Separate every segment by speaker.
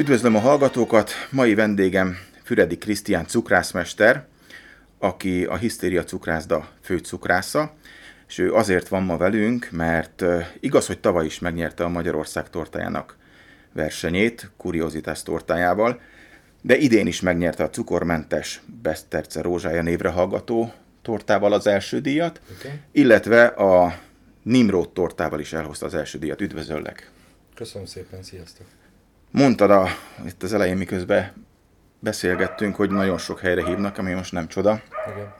Speaker 1: Üdvözlöm a hallgatókat! Mai vendégem Füredi Krisztián cukrászmester, aki a Hisztéria cukrászda főcukrásza, és ő azért van ma velünk, mert igaz, hogy tavaly is megnyerte a Magyarország tortájának versenyét, kuriozitás tortájával, de idén is megnyerte a cukormentes Beszterce rózsája névre hallgató tortával az első díjat, okay. illetve a Nimrod tortával is elhozta az első díjat. Üdvözöllek!
Speaker 2: Köszönöm szépen, sziasztok!
Speaker 1: Mondtad a, itt az elején, miközben beszélgettünk, hogy nagyon sok helyre hívnak, ami most nem csoda. Igen.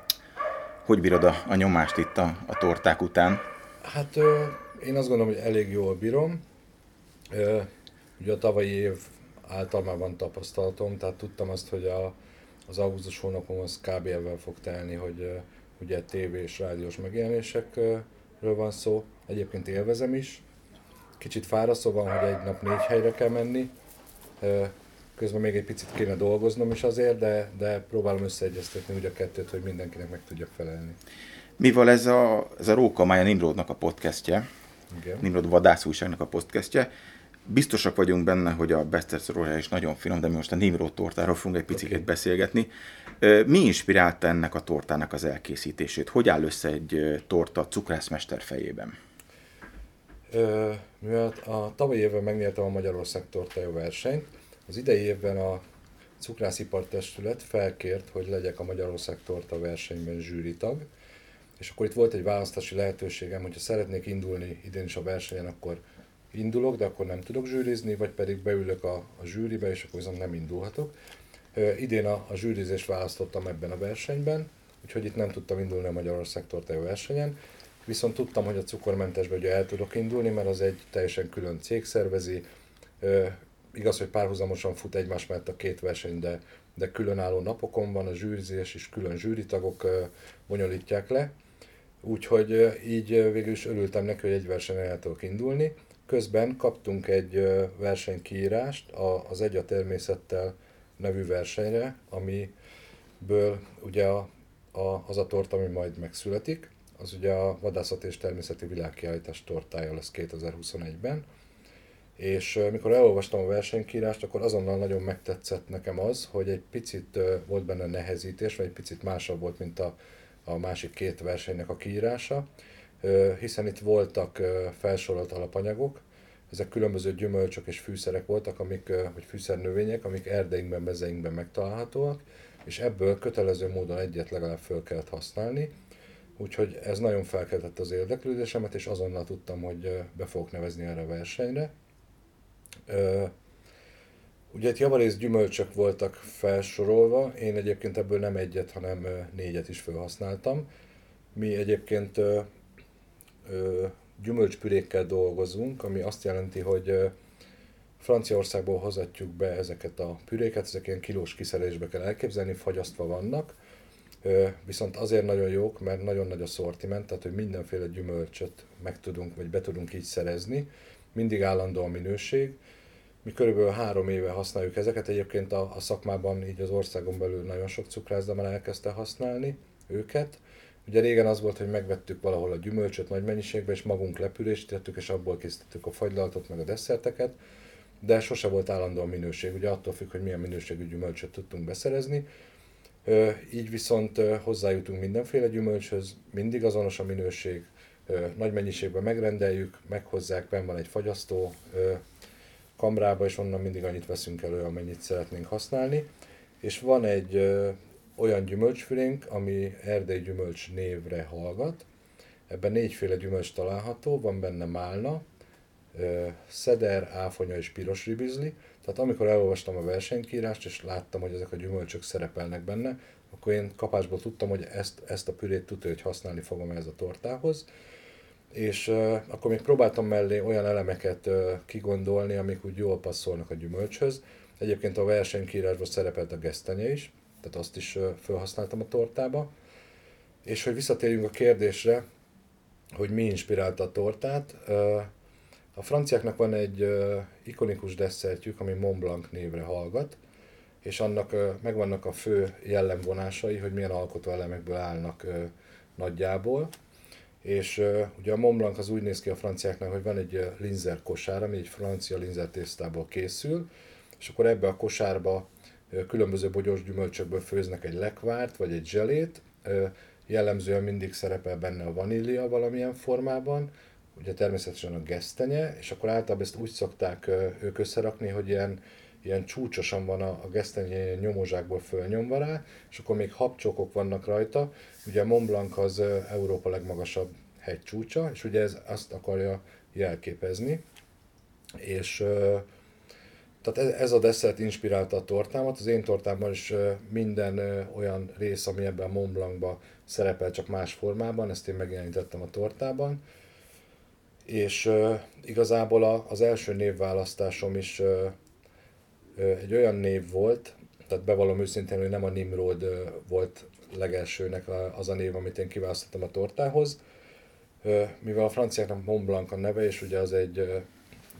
Speaker 1: Hogy bírod a, a nyomást itt a, a torták után?
Speaker 2: Hát ö, én azt gondolom, hogy elég jól bírom. Ö, ugye a tavalyi év által már van tapasztalatom, tehát tudtam azt, hogy a, az augusztus hónapom az kb. ebben fog telni, hogy ö, ugye tévé és rádiós megjelenésekről van szó. Egyébként élvezem is. Kicsit fárasztó van, hogy egy nap négy helyre kell menni. Közben még egy picit kéne dolgoznom is azért, de, de próbálom összeegyeztetni úgy a kettőt, hogy mindenkinek meg tudjak felelni.
Speaker 1: Mivel ez a, ez a Róka Mája Nimrodnak a podcastje, Igen. Nimrod vadászújságnak a podcastje, biztosak vagyunk benne, hogy a Beszterc is nagyon finom, de mi most a Nimrod tortáról fogunk egy picit okay. beszélgetni. Mi inspirálta ennek a tortának az elkészítését? Hogy áll össze egy torta cukrászmester fejében?
Speaker 2: Mivel a tavalyi évben megnyertem a Magyarország tortája versenyt, az idei évben a Cukrászipartestület felkért, hogy legyek a Magyarország torta versenyben zsűritag, és akkor itt volt egy választási lehetőségem, hogyha szeretnék indulni idén is a versenyen, akkor indulok, de akkor nem tudok zsűrizni, vagy pedig beülök a, a zsűribe, és akkor viszont nem indulhatok. Idén a, a zsűrizést választottam ebben a versenyben, úgyhogy itt nem tudtam indulni a Magyarország tortája versenyen, viszont tudtam, hogy a cukormentesbe ugye el tudok indulni, mert az egy teljesen külön cég szervezi, igaz, hogy párhuzamosan fut egymás mellett a két verseny, de, de különálló napokon van a zsűrizés, és külön zsűritagok bonyolítják le. Úgyhogy így végül is örültem neki, hogy egy versenyen el tudok indulni. Közben kaptunk egy versenykiírást az Egy a természettel nevű versenyre, amiből ugye a, a, az a tort, ami majd megszületik, az ugye a Vadászat és Természeti Világkiállítás tortája lesz 2021-ben. És mikor elolvastam a versenykírást, akkor azonnal nagyon megtetszett nekem az, hogy egy picit volt benne nehezítés, vagy egy picit másabb volt, mint a, a másik két versenynek a kiírása, hiszen itt voltak felsorolt alapanyagok, ezek különböző gyümölcsök és fűszerek voltak, amik, vagy fűszernövények, amik erdeinkben, mezeinkben megtalálhatóak, és ebből kötelező módon egyet legalább föl kellett használni, Úgyhogy ez nagyon felkeltette az érdeklődésemet, és azonnal tudtam, hogy be fogok nevezni erre a versenyre. Ugye itt javarész gyümölcsök voltak felsorolva, én egyébként ebből nem egyet, hanem négyet is felhasználtam. Mi egyébként gyümölcspürékkel dolgozunk, ami azt jelenti, hogy Franciaországból hozatjuk be ezeket a püréket, ezek ilyen kilós kiszerelésbe kell elképzelni, fagyasztva vannak, viszont azért nagyon jók, mert nagyon nagy a szortiment, tehát hogy mindenféle gyümölcsöt meg tudunk, vagy be tudunk így szerezni, mindig állandó a minőség. Mi körülbelül három éve használjuk ezeket, egyébként a, a szakmában, így az országon belül nagyon sok cukrászda már elkezdte használni őket. Ugye régen az volt, hogy megvettük valahol a gyümölcsöt nagy mennyiségben, és magunk lepülésítettük, és abból készítettük a fagylalatot, meg a desszerteket, de sose volt állandó a minőség, ugye attól függ, hogy milyen minőségű gyümölcsöt tudtunk beszerezni. Így viszont hozzájutunk mindenféle gyümölcshöz, mindig azonos a minőség, nagy mennyiségben megrendeljük, meghozzák, benn van egy fagyasztó kamrába, és onnan mindig annyit veszünk elő, amennyit szeretnénk használni. És van egy olyan gyümölcsfülénk, ami erdei gyümölcs névre hallgat. Ebben négyféle gyümölcs található, van benne málna, szeder, áfonya és piros ribizli. Tehát amikor elolvastam a versenykírást, és láttam, hogy ezek a gyümölcsök szerepelnek benne, akkor én kapásból tudtam, hogy ezt, ezt a pürét tudja, hogy használni fogom ez a tortához. És uh, akkor még próbáltam mellé olyan elemeket uh, kigondolni, amik úgy jól passzolnak a gyümölcshöz. Egyébként a versenykírásban szerepelt a gesztenye is, tehát azt is uh, felhasználtam a tortába. És hogy visszatérjünk a kérdésre, hogy mi inspirálta a tortát, uh, a franciáknak van egy ikonikus desszertjük, ami Mont Blanc névre hallgat, és annak megvannak a fő jellemvonásai, hogy milyen alkotóelemekből állnak nagyjából. És ugye a Mont Blanc az úgy néz ki a franciáknak, hogy van egy linzer kosár, ami egy francia linzer tésztából készül, és akkor ebbe a kosárba különböző bogyós gyümölcsökből főznek egy lekvárt, vagy egy zselét, jellemzően mindig szerepel benne a vanília valamilyen formában, ugye természetesen a gesztenye, és akkor általában ezt úgy szokták ők összerakni, hogy ilyen, ilyen csúcsosan van a, a gesztenye nyomozsákból fölnyomva rá, és akkor még habcsokok vannak rajta. Ugye Mont Blanc az Európa legmagasabb hegycsúcsa, és ugye ez azt akarja jelképezni. És tehát ez a desszert inspirálta a tortámat. Az én tortámban is minden olyan rész, ami ebben a Mont Blancban szerepel, csak más formában, ezt én megjelenítettem a tortában. És igazából az első névválasztásom is egy olyan név volt, tehát bevallom őszintén, hogy nem a Nimrod volt legelsőnek az a név, amit én kiválasztottam a tortához, mivel a franciáknak Mont Blanc a neve, és ugye az egy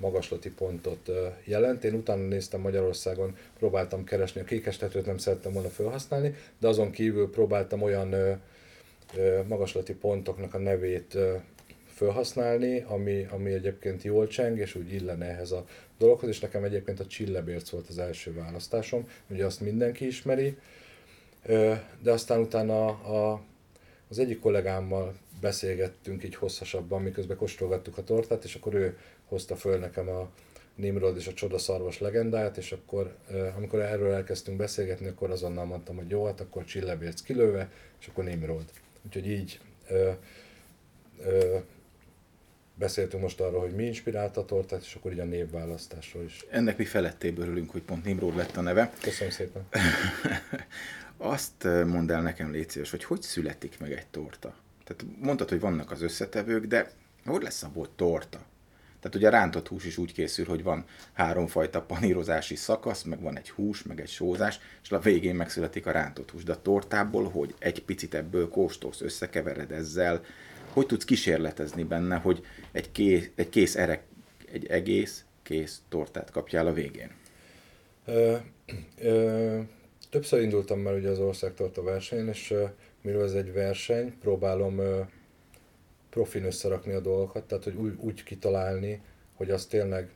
Speaker 2: magaslati pontot jelent. Én utána néztem Magyarországon, próbáltam keresni, a kékestetőt nem szerettem volna felhasználni, de azon kívül próbáltam olyan magaslati pontoknak a nevét felhasználni, ami, ami egyébként jól cseng, és úgy illene ehhez a dologhoz, és nekem egyébként a Csillebérc volt az első választásom, ugye azt mindenki ismeri, de aztán utána a, az egyik kollégámmal beszélgettünk így hosszasabban, miközben kóstolgattuk a tortát, és akkor ő hozta föl nekem a Nimrod és a csodaszarvas legendáját, és akkor, amikor erről elkezdtünk beszélgetni, akkor azonnal mondtam, hogy jó, hát akkor Csillebérc kilőve, és akkor Nimrod. Úgyhogy így beszéltünk most arról, hogy mi inspirálta a tortát, és akkor így a névválasztásról is.
Speaker 1: Ennek mi felettéből örülünk, hogy pont Nimrod lett a neve.
Speaker 2: Köszönöm szépen.
Speaker 1: Azt mondd el nekem, légy szíves, hogy hogy születik meg egy torta? Tehát mondtad, hogy vannak az összetevők, de hogy lesz abból torta? Tehát ugye a rántott hús is úgy készül, hogy van háromfajta panírozási szakasz, meg van egy hús, meg egy sózás, és a végén megszületik a rántott hús. De a tortából, hogy egy picit ebből kóstolsz, összekevered ezzel, hogy tudsz kísérletezni benne, hogy egy kész, egy kész erek, egy egész kész tortát kapjál a végén? Ö,
Speaker 2: ö, többször indultam már ugye az országtorta versenyen, és mivel ez egy verseny, próbálom profin összerakni a dolgokat, tehát hogy úgy, úgy kitalálni, hogy az tényleg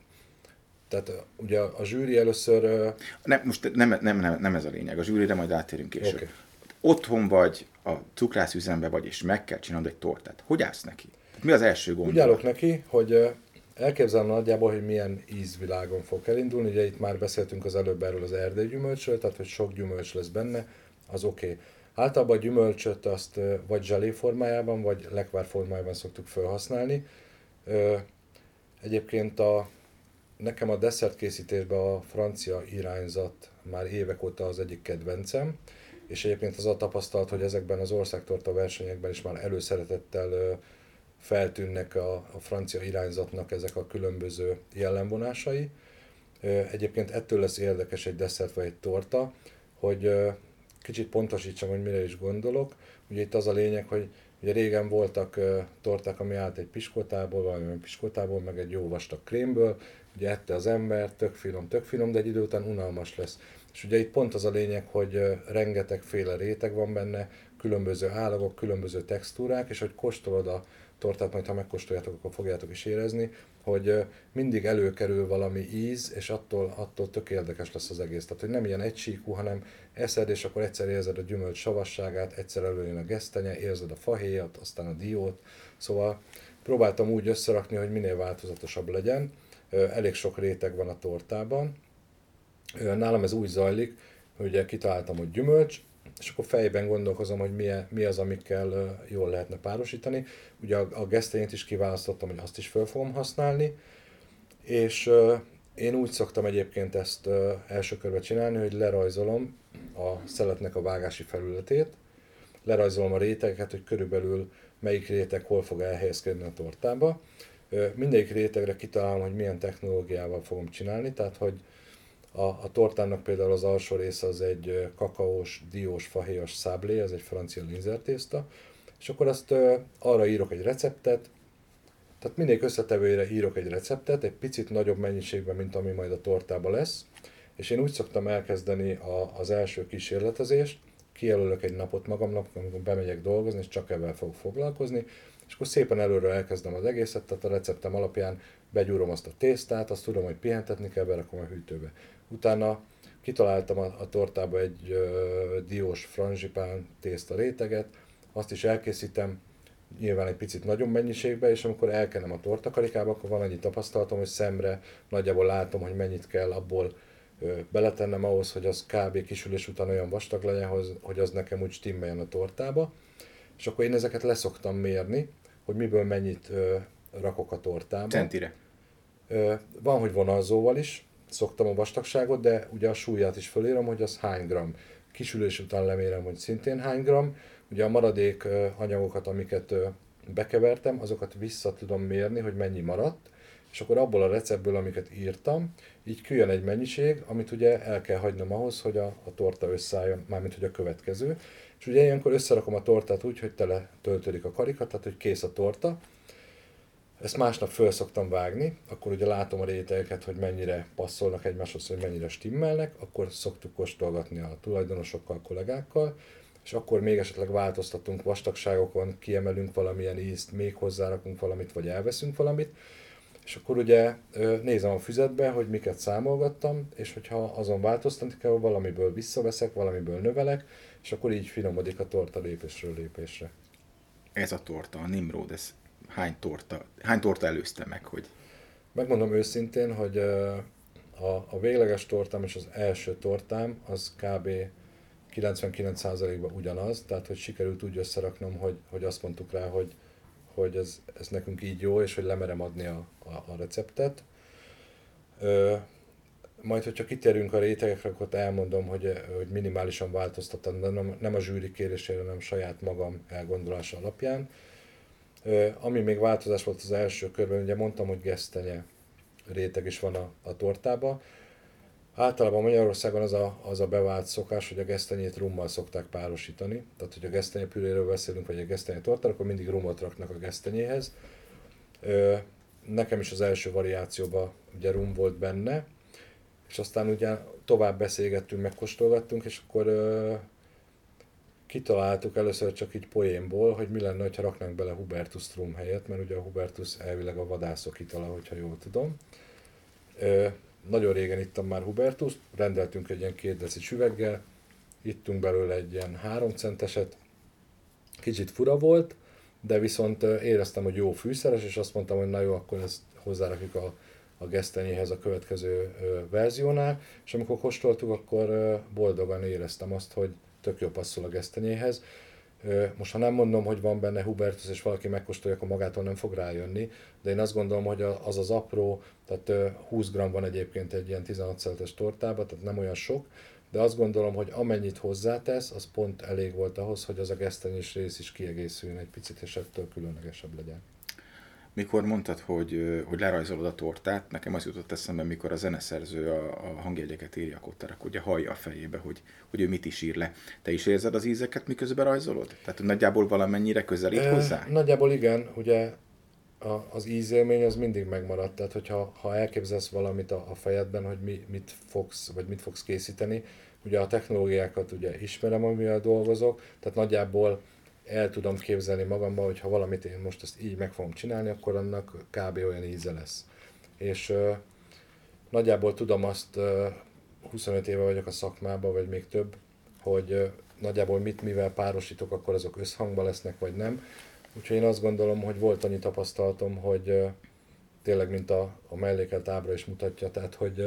Speaker 2: tehát ugye a zsűri először...
Speaker 1: Nem, most nem, nem, nem, nem ez a lényeg, a zsűrire majd átérünk később. Okay. Otthon vagy, a cukrászüzembe vagy, és meg kell csinálnod egy tortát. Hogy állsz neki? Mi az első gondolat?
Speaker 2: Úgy állok neki, hogy elképzelem nagyjából, hogy milyen ízvilágon fog elindulni. Ugye itt már beszéltünk az előbb erről az erdei gyümölcsről, tehát hogy sok gyümölcs lesz benne, az oké. Okay. Általában a gyümölcsöt azt vagy zselé formájában, vagy lekvár formájában szoktuk felhasználni. Egyébként a, nekem a desszert készítésben a francia irányzat már évek óta az egyik kedvencem, és egyébként az a tapasztalat, hogy ezekben az országtorta versenyekben is már előszeretettel feltűnnek a, a francia irányzatnak ezek a különböző jellemvonásai. Egyébként ettől lesz érdekes egy desszert vagy egy torta, hogy kicsit pontosítsam, hogy mire is gondolok. Ugye itt az a lényeg, hogy ugye régen voltak torták, ami állt egy piskotából, valamilyen piskotából, meg egy jó vastag krémből, ugye ette az ember, tök finom, tök finom, de egy idő után unalmas lesz. És ugye itt pont az a lényeg, hogy uh, rengetegféle réteg van benne, különböző állagok, különböző textúrák, és hogy kóstolod a tortát, majd ha megkóstoljátok, akkor fogjátok is érezni, hogy mindig előkerül valami íz, és attól, attól tök érdekes lesz az egész. Tehát, hogy nem ilyen egysíkú, hanem eszed, és akkor egyszer érzed a gyümölcs savasságát, egyszer előjön a gesztenye, érzed a fahéjat, aztán a diót. Szóval próbáltam úgy összerakni, hogy minél változatosabb legyen. Elég sok réteg van a tortában. Nálam ez úgy zajlik, hogy ugye kitaláltam, hogy gyümölcs, és akkor fejben gondolkozom, hogy mi, az, amikkel jól lehetne párosítani. Ugye a, gesztenyét is kiválasztottam, hogy azt is fel fogom használni, és én úgy szoktam egyébként ezt első körben csinálni, hogy lerajzolom a szeletnek a vágási felületét, lerajzolom a rétegeket, hogy körülbelül melyik réteg hol fog elhelyezkedni a tortába. Mindegyik rétegre kitalálom, hogy milyen technológiával fogom csinálni, tehát hogy a, a tortának például az alsó része az egy kakaós, diós, fahéjas száblé, ez egy francia linzertészta, és akkor azt arra írok egy receptet, tehát mindig összetevőjére írok egy receptet, egy picit nagyobb mennyiségben, mint ami majd a tortába lesz, és én úgy szoktam elkezdeni a, az első kísérletezést, kijelölök egy napot magamnak, amikor bemegyek dolgozni, és csak ebben fogok foglalkozni, és akkor szépen előről elkezdem az egészet, tehát a receptem alapján begyúrom azt a tésztát, azt tudom, hogy pihentetni kell, berakom a hűtőbe. Utána kitaláltam a, a tortába egy ö, diós franzsipán tészta réteget, azt is elkészítem, nyilván egy picit nagyobb mennyiségbe, és amikor elkenem a tortakarikába, akkor van annyi tapasztalatom, hogy szemre nagyjából látom, hogy mennyit kell abból ö, beletennem ahhoz, hogy az kb. kisülés után olyan vastag legyen, hogy az nekem úgy stimmeljen a tortába. És akkor én ezeket leszoktam mérni, hogy miből mennyit ö, rakok a tortába.
Speaker 1: Centire.
Speaker 2: Ö, van, hogy vonalzóval is, szoktam a vastagságot, de ugye a súlyát is fölírom, hogy az hány gram. Kisülés után lemérem, hogy szintén hány gram. Ugye a maradék ö, anyagokat, amiket ö, bekevertem, azokat vissza tudom mérni, hogy mennyi maradt, és akkor abból a receptből, amiket írtam, így kijön egy mennyiség, amit ugye el kell hagynom ahhoz, hogy a, a torta összeálljon, mármint hogy a következő. És ugye ilyenkor összerakom a tortát úgy, hogy tele töltődik a karika, tehát hogy kész a torta. Ezt másnap föl szoktam vágni, akkor ugye látom a rétegeket, hogy mennyire passzolnak egymáshoz, hogy mennyire stimmelnek, akkor szoktuk kóstolgatni a tulajdonosokkal, kollégákkal, és akkor még esetleg változtatunk vastagságokon, kiemelünk valamilyen ízt, még hozzárakunk valamit, vagy elveszünk valamit, és akkor ugye nézem a füzetbe, hogy miket számolgattam, és hogyha azon változtatni kell, valamiből visszaveszek, valamiből növelek, és akkor így finomodik a torta lépésről lépésre.
Speaker 1: Ez a torta, a Nimrod, ez hány torta, hány torta előzte meg, hogy...
Speaker 2: Megmondom őszintén, hogy a, a végleges tortám és az első tortám az kb. 99%-ban ugyanaz, tehát hogy sikerült úgy összeraknom, hogy, hogy azt mondtuk rá, hogy, hogy ez, ez nekünk így jó, és hogy lemerem adni a, a, a receptet. Ö, majd, hogyha kitérünk a rétegekre, akkor elmondom, hogy, hogy minimálisan változtattam, de nem, nem a zsűri kérésére, hanem saját magam elgondolása alapján. Ö, ami még változás volt az első körben, ugye mondtam, hogy gesztenye réteg is van a, a tortába. Általában Magyarországon az a, az a bevált szokás, hogy a gesztenyét rummal szokták párosítani. Tehát, hogy a gesztenye püréről beszélünk, vagy a gesztenye tortára, akkor mindig rumot raknak a gesztenyéhez. Nekem is az első variációban ugye rum volt benne, és aztán ugye tovább beszélgettünk, megkóstolgattunk, és akkor kitaláltuk először csak így poénból, hogy mi lenne, ha raknánk bele Hubertus rum helyett, mert ugye a Hubertus elvileg a vadászok itala, hogyha jól tudom. Nagyon régen ittam már Hubertus, rendeltünk egy ilyen két deci süveggel, ittunk belőle egy ilyen három centeset, kicsit fura volt, de viszont éreztem, hogy jó fűszeres, és azt mondtam, hogy na jó, akkor ezt hozzárakjuk a, a gesztenyéhez a következő ö, verziónál, és amikor kóstoltuk, akkor ö, boldogan éreztem azt, hogy tök jó passzol a gesztenyéhez. Most ha nem mondom, hogy van benne Hubertus, és valaki megkóstolja, akkor magától nem fog rájönni, de én azt gondolom, hogy az az apró, tehát 20 g van egyébként egy ilyen 16 szeletes tortába, tehát nem olyan sok, de azt gondolom, hogy amennyit hozzátesz, az pont elég volt ahhoz, hogy az a gesztenyés rész is kiegészüljön egy picit, és ettől különlegesebb legyen
Speaker 1: mikor mondtad, hogy, hogy lerajzolod a tortát, nekem az jutott eszembe, mikor a zeneszerző a, a hangjegyeket írja, akkor akkor ugye hallja a fejébe, hogy, hogy ő mit is ír le. Te is érzed az ízeket, miközben rajzolod? Tehát nagyjából valamennyire közelít e, hozzá?
Speaker 2: Nagyjából igen, ugye a, az ízélmény az mindig megmarad, tehát hogyha ha elképzelsz valamit a, a fejedben, hogy mi, mit fogsz, vagy mit fogsz készíteni, ugye a technológiákat ugye ismerem, amivel dolgozok, tehát nagyjából el tudom képzelni magamban, hogy ha valamit én most ezt így meg fogom csinálni, akkor annak kb. olyan íze lesz. És nagyjából tudom azt, uh, 25 éve vagyok a szakmában, vagy még több, hogy nagyjából mit, mivel párosítok, akkor azok összhangban lesznek, vagy nem. Úgyhogy én azt gondolom, hogy volt annyi tapasztalatom, hogy tényleg, mint a, a mellékelt ábra is mutatja, tehát hogy,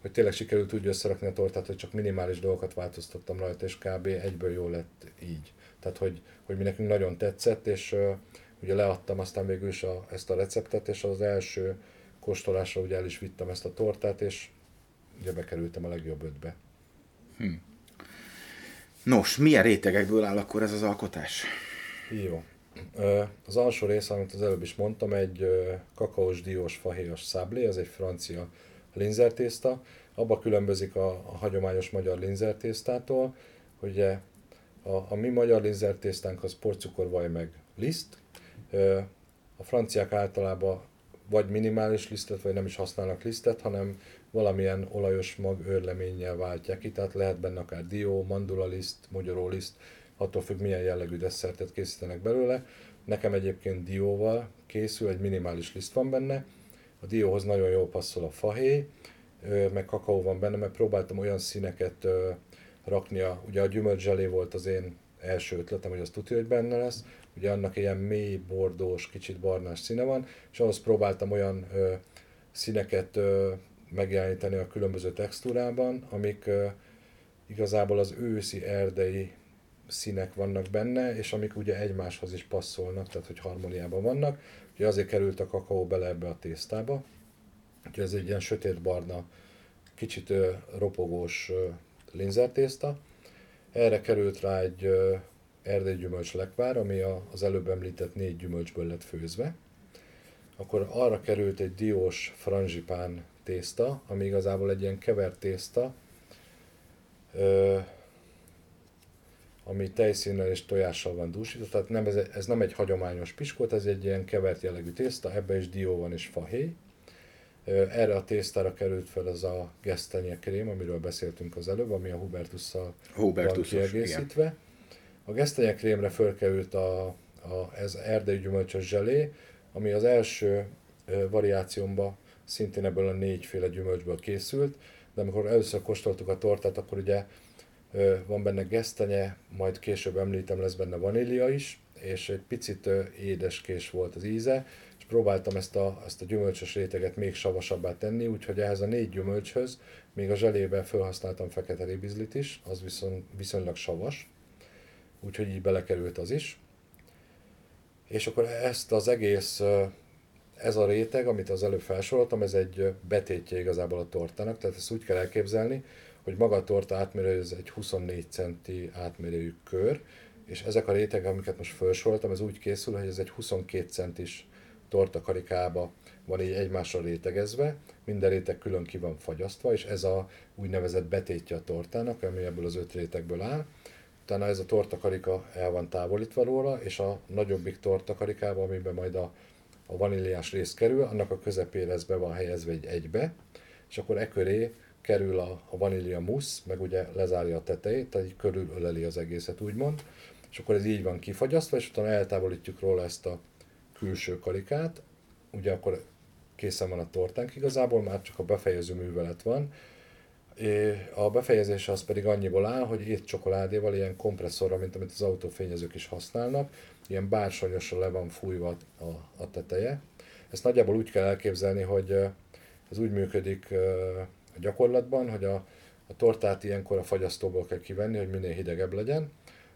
Speaker 2: hogy tényleg sikerült úgy összerakni a tortát, hogy csak minimális dolgokat változtattam rajta, és kb. egyből jó lett így. Tehát, hogy, hogy mi nekünk nagyon tetszett, és uh, ugye leadtam aztán végül is a, ezt a receptet, és az első kóstolásra ugye el is vittem ezt a tortát, és ugye bekerültem a legjobb ötbe. Hm.
Speaker 1: Nos, milyen rétegekből áll akkor ez az alkotás?
Speaker 2: Jó. Az alsó rész, amit az előbb is mondtam, egy kakaós diós fahéjas száblé, ez egy francia linzertészta. Abba különbözik a, a hagyományos magyar linzertésztától, hogy a, a mi magyar linzertésztánk az porcukor, vaj meg liszt. A franciák általában vagy minimális lisztet, vagy nem is használnak lisztet, hanem valamilyen olajos mag őrleménnyel váltják ki, tehát lehet benne akár dió, mandula liszt, liszt, attól függ milyen jellegű desszertet készítenek belőle. Nekem egyébként dióval készül, egy minimális liszt van benne. A dióhoz nagyon jól passzol a fahéj, meg kakaó van benne, mert próbáltam olyan színeket rakni, a, ugye a gyümölcselé volt az én első ötletem, hogy az tudja, hogy benne lesz. Ugye annak ilyen mély, bordós, kicsit barnás színe van, és ahhoz próbáltam olyan ö, színeket ö, megjeleníteni a különböző textúrában, amik ö, igazából az őszi erdei színek vannak benne, és amik ugye egymáshoz is passzolnak, tehát hogy harmóniában vannak. Ugye azért került a kakaó bele ebbe a tésztába. Ugye ez egy ilyen sötétbarna, kicsit ö, ropogós ö, linzertészta. Erre került rá egy erdei gyümölcs lekvár, ami az előbb említett négy gyümölcsből lett főzve. Akkor arra került egy diós franzsipán tészta, ami igazából egy ilyen kevert tészta, ami tejszínnel és tojással van dúsítva, tehát nem, ez, ez nem egy hagyományos piskót, ez egy ilyen kevert jellegű tészta, ebbe is dió van és fahéj. Erre a tésztára került fel az a gesztenye krém, amiről beszéltünk az előbb, ami a Hubertusszal van kiegészítve. Igen. A gesztenye krémre fölkerült a, a, ez erdei gyümölcsös zselé, ami az első variációmban szintén ebből a négyféle gyümölcsből készült, de amikor először kóstoltuk a tortát, akkor ugye van benne gesztenye, majd később említem, lesz benne vanília is, és egy picit édeskés volt az íze, próbáltam ezt a, ezt a gyümölcsös réteget még savasabbá tenni, úgyhogy ehhez a négy gyümölcshöz még a zselében felhasználtam fekete ribizlit is, az viszont viszonylag savas, úgyhogy így belekerült az is. És akkor ezt az egész, ez a réteg, amit az előbb felsoroltam, ez egy betétje igazából a tortának, tehát ezt úgy kell elképzelni, hogy maga a torta átmérő, ez egy 24 centi átmérőjű kör, és ezek a rétegek, amiket most felsoroltam, ez úgy készül, hogy ez egy 22 centis tortakarikába van így egymásra rétegezve, minden réteg külön ki van fagyasztva, és ez a úgynevezett betétje a tortának, ami ebből az öt rétegből áll. Utána ez a tortakarika el van távolítva róla, és a nagyobbik tortakarikába, amiben majd a, a vaníliás rész kerül, annak a közepére ez be van helyezve egy egybe, és akkor e köré kerül a, a vanília musz, meg ugye lezárja a tetejét, tehát így körülöleli az egészet úgymond, és akkor ez így van kifagyasztva, és utána eltávolítjuk róla ezt a külső karikát, ugye akkor készen van a tortánk igazából, már csak a befejező művelet van. A befejezés az pedig annyiból áll, hogy ét csokoládéval, ilyen kompresszorra, mint amit az autófényezők is használnak, ilyen bársonyosra le van fújva a, a teteje. Ezt nagyjából úgy kell elképzelni, hogy ez úgy működik a gyakorlatban, hogy a, a tortát ilyenkor a fagyasztóból kell kivenni, hogy minél hidegebb legyen.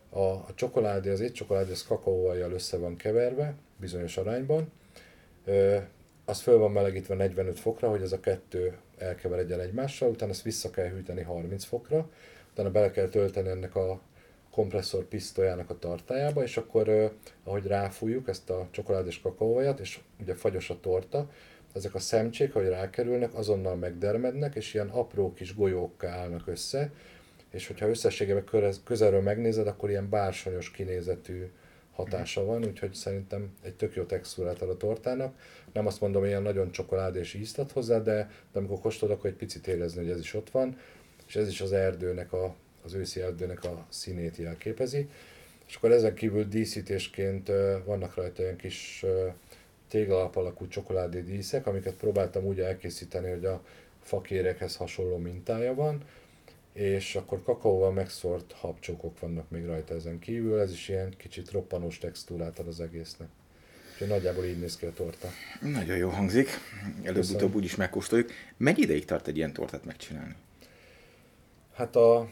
Speaker 2: A, a csokoládé, az étcsokoládé, az kakaóvajjal össze van keverve, bizonyos arányban. Az föl van melegítve 45 fokra, hogy ez a kettő elkeveredjen egymással, utána ezt vissza kell hűteni 30 fokra, utána bele kell tölteni ennek a kompresszor pisztolyának a tartájába, és akkor ahogy ráfújjuk ezt a csokoládés kakaóvajat, és ugye fagyos a torta, ezek a szemcsék, ahogy rákerülnek, azonnal megdermednek, és ilyen apró kis golyókká állnak össze, és hogyha összességében közelről megnézed, akkor ilyen bársonyos kinézetű hatása van, úgyhogy szerintem egy tök jó textúrát ad a tortának. Nem azt mondom, ilyen nagyon csokoládés ízt ad hozzá, de, de amikor kóstolod, akkor egy picit érezni, hogy ez is ott van, és ez is az erdőnek, a, az őszi erdőnek a színét jelképezi. És akkor ezen kívül díszítésként vannak rajta ilyen kis téglalap alakú csokoládé díszek, amiket próbáltam úgy elkészíteni, hogy a fakérekhez hasonló mintája van, és akkor kakaóval megszórt habcsókok vannak még rajta ezen kívül, ez is ilyen kicsit roppanós textúrát ad az egésznek. Úgyhogy nagyjából így néz ki a torta.
Speaker 1: Nagyon jó hangzik, előbb-utóbb úgy is megkóstoljuk. Mennyi ideig tart egy ilyen tortát megcsinálni?
Speaker 2: Hát a,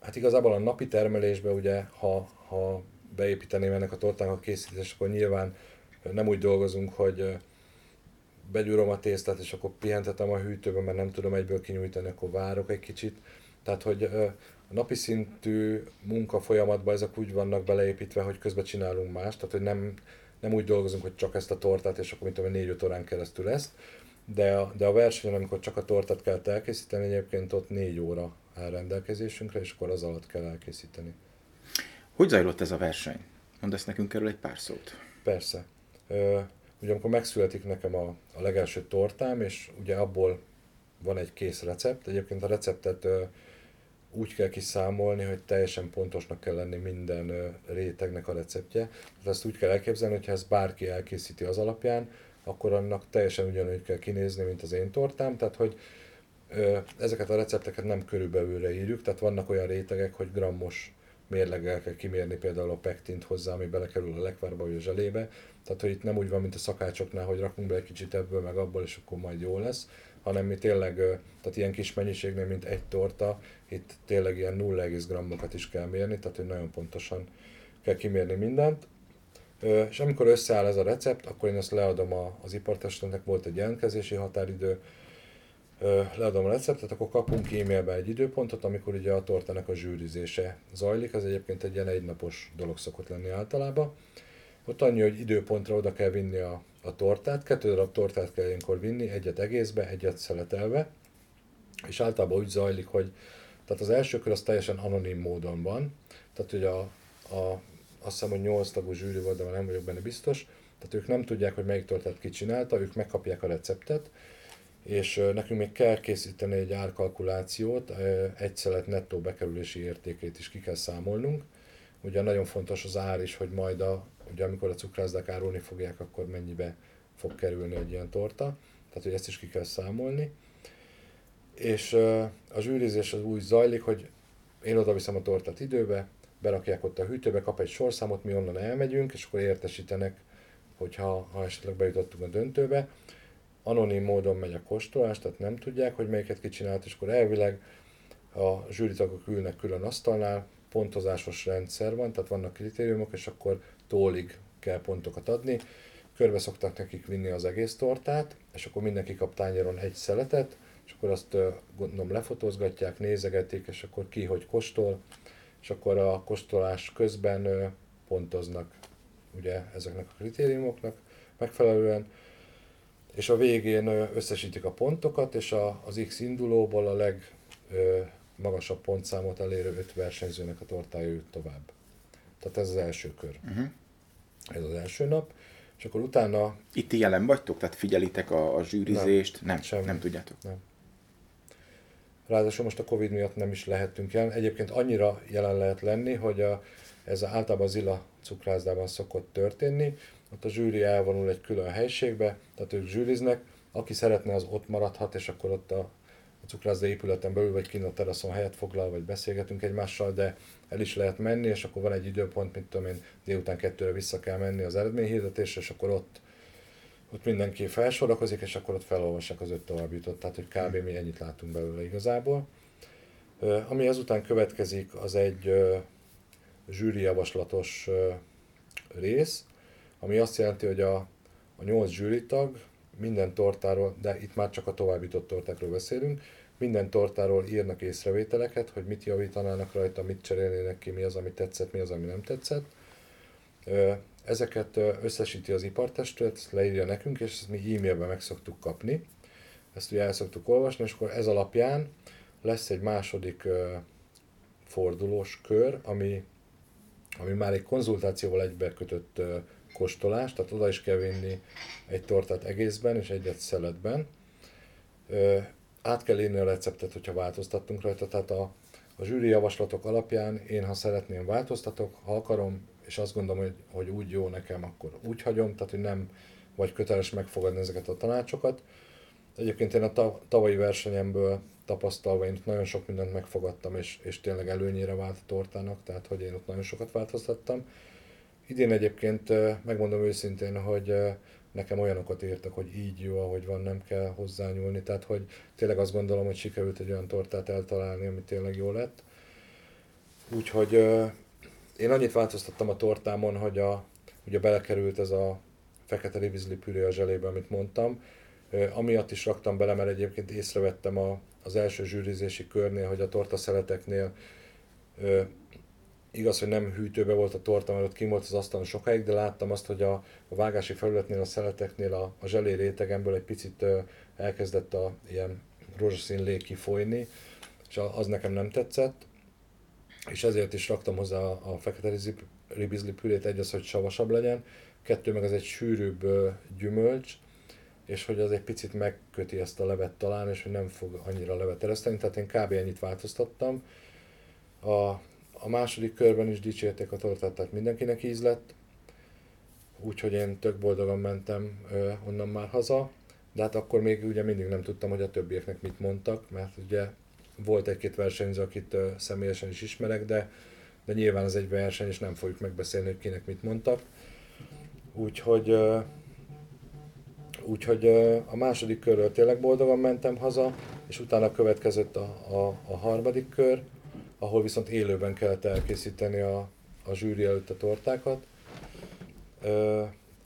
Speaker 2: hát igazából a napi termelésben ugye, ha, ha beépíteném ennek a tortának a készítés, akkor nyilván nem úgy dolgozunk, hogy begyúrom a tésztát, és akkor pihentetem a hűtőben, mert nem tudom egyből kinyújtani, akkor várok egy kicsit. Tehát, hogy a napi szintű munka folyamatban ezek úgy vannak beleépítve, hogy közben csinálunk mást, tehát hogy nem, nem úgy dolgozunk, hogy csak ezt a tortát, és akkor mint tudom, 4-5 órán keresztül ezt, de a, de a versenyen, amikor csak a tortát kell elkészíteni, egyébként ott 4 óra áll rendelkezésünkre, és akkor az alatt kell elkészíteni.
Speaker 1: Hogy zajlott ez a verseny? Mondasz nekünk erről egy pár szót.
Speaker 2: Persze. Ugye amikor megszületik nekem a, a legelső tortám, és ugye abból van egy kész recept. Egyébként a receptet úgy kell kiszámolni, hogy teljesen pontosnak kell lenni minden rétegnek a receptje. Tehát ezt úgy kell elképzelni, hogy ha ezt bárki elkészíti az alapján, akkor annak teljesen ugyanúgy kell kinézni, mint az én tortám. Tehát, hogy ezeket a recepteket nem körülbelülre írjuk, tehát vannak olyan rétegek, hogy grammos mérleggel kell kimérni például a pektint hozzá, ami belekerül a lekvárba vagy a zselébe. Tehát, hogy itt nem úgy van, mint a szakácsoknál, hogy rakunk be egy kicsit ebből, meg abból, és akkor majd jó lesz, hanem mi tényleg, tehát ilyen kis mennyiségnél, mint egy torta, itt tényleg ilyen 0, grammokat is kell mérni, tehát hogy nagyon pontosan kell kimérni mindent. És amikor összeáll ez a recept, akkor én ezt leadom az ipartestületnek, volt egy jelentkezési határidő, leadom a receptet, akkor kapunk e-mailbe egy időpontot, amikor ugye a tortának a zsűrizése zajlik, ez egyébként egy ilyen egynapos dolog szokott lenni általában. Ott annyi, hogy időpontra oda kell vinni a, a tortát, kettő darab tortát kell ilyenkor vinni, egyet egészbe, egyet szeletelve, és általában úgy zajlik, hogy tehát az első kör az teljesen anonim módon van, tehát hogy a, a azt hiszem, hogy 8 tagú zsűri volt, de nem vagyok benne biztos, tehát ők nem tudják, hogy melyik tortát ki csinálta, ők megkapják a receptet, és nekünk még kell készíteni egy árkalkulációt, egy szelet nettó bekerülési értékét is ki kell számolnunk. Ugye nagyon fontos az ár is, hogy majd a, ugye amikor a cukrászdák árulni fogják, akkor mennyibe fog kerülni egy ilyen torta. Tehát, hogy ezt is ki kell számolni. És a zsűrizés az úgy zajlik, hogy én oda viszem a tortát időbe, berakják ott a hűtőbe, kap egy sorszámot, mi onnan elmegyünk, és akkor értesítenek, hogyha ha esetleg bejutottunk a döntőbe anonim módon megy a kóstolás, tehát nem tudják, hogy melyiket kicsinált, és akkor elvileg a zsűritagok ülnek külön asztalnál, pontozásos rendszer van, tehát vannak kritériumok, és akkor tólig kell pontokat adni. Körbe szoktak nekik vinni az egész tortát, és akkor mindenki kap tányéron egy szeletet, és akkor azt gondolom lefotózgatják, nézegetik, és akkor ki hogy kóstol, és akkor a kóstolás közben pontoznak ugye ezeknek a kritériumoknak megfelelően és a végén összesítik a pontokat, és a, az X indulóból a legmagasabb pontszámot elérő öt versenyzőnek a tortája jut tovább. Tehát ez az első kör. Uh-huh. Ez az első nap. És akkor utána...
Speaker 1: Itt jelen vagytok? Tehát figyelitek a, a zsűrizést? Nem, nem, nem tudjátok?
Speaker 2: Nem. Ráadásul most a Covid miatt nem is lehetünk jelen. Egyébként annyira jelen lehet lenni, hogy a, ez általában az Illa cukrászdában szokott történni, ott a zsűri elvonul egy külön helységbe, tehát ők zsűriznek, aki szeretne, az ott maradhat, és akkor ott a, a cukrászda épületen belül, vagy kint a teraszon helyet foglal, vagy beszélgetünk egymással, de el is lehet menni, és akkor van egy időpont, mint tudom én, délután kettőre vissza kell menni az eredményhirdetésre, és akkor ott, ott mindenki felsorakozik, és akkor ott felolvassák az öt további jutott, tehát hogy kb. mi ennyit látunk belőle igazából. Ami ezután következik, az egy zsűri javaslatos rész, ami azt jelenti, hogy a, a 8 zsűritag minden tortáról, de itt már csak a továbbított tortákról beszélünk, minden tortáról írnak észrevételeket, hogy mit javítanának rajta, mit cserélnének ki, mi az, ami tetszett, mi az, ami nem tetszett. Ezeket összesíti az ipartestület, leírja nekünk, és ezt mi e-mailben meg szoktuk kapni. Ezt ugye el szoktuk olvasni, és akkor ez alapján lesz egy második fordulós kör, ami, ami már egy konzultációval egybekötött kóstolás, tehát oda is kell vinni egy tortát egészben és egyet szeletben. Át kell írni a receptet, hogyha változtattunk rajta, tehát a, a zsűri javaslatok alapján én, ha szeretném, változtatok, ha akarom, és azt gondolom, hogy, hogy úgy jó nekem, akkor úgy hagyom, tehát hogy nem vagy köteles megfogadni ezeket a tanácsokat. Egyébként én a tavalyi versenyemből tapasztalva én ott nagyon sok mindent megfogadtam, és, és tényleg előnyére vált a tortának, tehát hogy én ott nagyon sokat változtattam. Idén egyébként megmondom őszintén, hogy nekem olyanokat írtak, hogy így jó, ahogy van, nem kell hozzányúlni. Tehát, hogy tényleg azt gondolom, hogy sikerült egy olyan tortát eltalálni, ami tényleg jó lett. Úgyhogy én annyit változtattam a tortámon, hogy a, ugye belekerült ez a fekete ribizli püré a zselébe, amit mondtam. Amiatt is raktam bele, mert egyébként észrevettem a, az első zsűrizési körnél, hogy a torta szeleteknél Igaz, hogy nem hűtőbe volt a torta, mert ott kim volt az asztalon sokáig, de láttam azt, hogy a, a vágási felületnél, a szeleteknél a, a zselé rétegemből egy picit ö, elkezdett a ilyen rózsaszín lé kifolyni, és az nekem nem tetszett, és ezért is raktam hozzá a, a fekete ribizli pürét, egy az, hogy savasabb legyen, kettő meg az egy sűrűbb ö, gyümölcs, és hogy az egy picit megköti ezt a levet talán, és hogy nem fog annyira levet ereszteni, tehát én kb. ennyit változtattam, A, a második körben is dicsérték a tortát, tehát mindenkinek íz lett. Úgyhogy én tök boldogan mentem ö, onnan már haza. De hát akkor még ugye mindig nem tudtam, hogy a többieknek mit mondtak, mert ugye volt egy-két versenyző, akit ö, személyesen is ismerek, de, de nyilván ez egy verseny, és nem fogjuk megbeszélni, hogy kinek mit mondtak. Úgyhogy ö, Úgyhogy a második körről tényleg boldogan mentem haza, és utána következett a, a, a harmadik kör, ahol viszont élőben kellett elkészíteni a, a zsűri előtt a tortákat.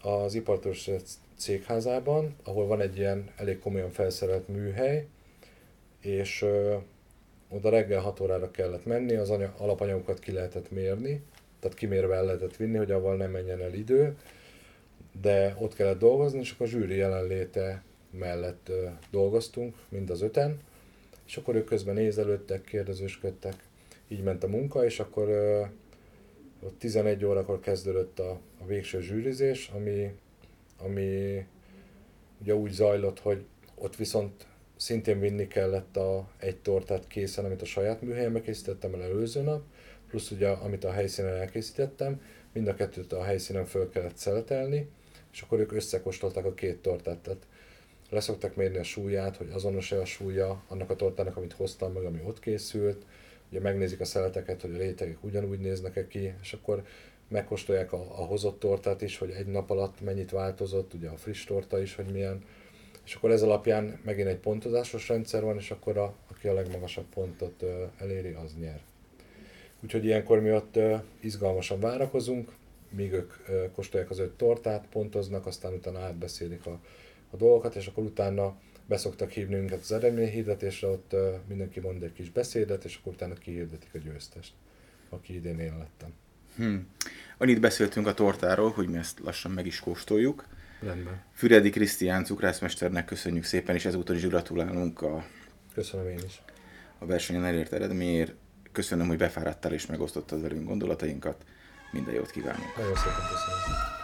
Speaker 2: Az ipartos cégházában, ahol van egy ilyen elég komolyan felszerelt műhely, és oda reggel 6 órára kellett menni, az anya, alapanyagokat ki lehetett mérni, tehát kimérve el lehetett vinni, hogy avval nem menjen el idő, de ott kellett dolgozni, és akkor a zsűri jelenléte mellett dolgoztunk, mind az öten, és akkor ők közben nézelődtek, kérdezősködtek, így ment a munka, és akkor ott 11 órakor kezdődött a, a végső zsűrizés, ami, ami ugye úgy zajlott, hogy ott viszont szintén vinni kellett a, egy tortát készen, amit a saját műhelyembe készítettem el előző nap, plusz ugye amit a helyszínen elkészítettem, mind a kettőt a helyszínen föl kellett szeletelni, és akkor ők összekóstolták a két tortát. Tehát leszoktak mérni a súlyát, hogy azonos-e a súlya annak a tortának, amit hoztam meg, ami ott készült. Ugye megnézik a szeleteket, hogy a rétegek ugyanúgy néznek-e ki, és akkor megkóstolják a, a hozott tortát is, hogy egy nap alatt mennyit változott, ugye a friss torta is, hogy milyen. És akkor ez alapján megint egy pontozásos rendszer van, és akkor a, aki a legmagasabb pontot ö, eléri, az nyer. Úgyhogy ilyenkor mi ott ö, izgalmasan várakozunk, míg ők kóstolják az öt tortát, pontoznak, aztán utána átbeszélik a, a dolgokat, és akkor utána beszoktak hívni minket az eredményhirdetésre, ott mindenki mond egy kis beszédet, és akkor utána kihirdetik a győztest, aki idén én lettem.
Speaker 1: Hmm. Annyit beszéltünk a tortáról, hogy mi ezt lassan meg is kóstoljuk.
Speaker 2: Rendben.
Speaker 1: Füredi Krisztián cukrászmesternek köszönjük szépen, és ezúttal is gratulálunk a,
Speaker 2: Köszönöm én is.
Speaker 1: a versenyen elért eredményért. Köszönöm, hogy befáradtál és megosztottad velünk gondolatainkat. Minden jót kívánok!
Speaker 2: Nagyon szépen köszönöm.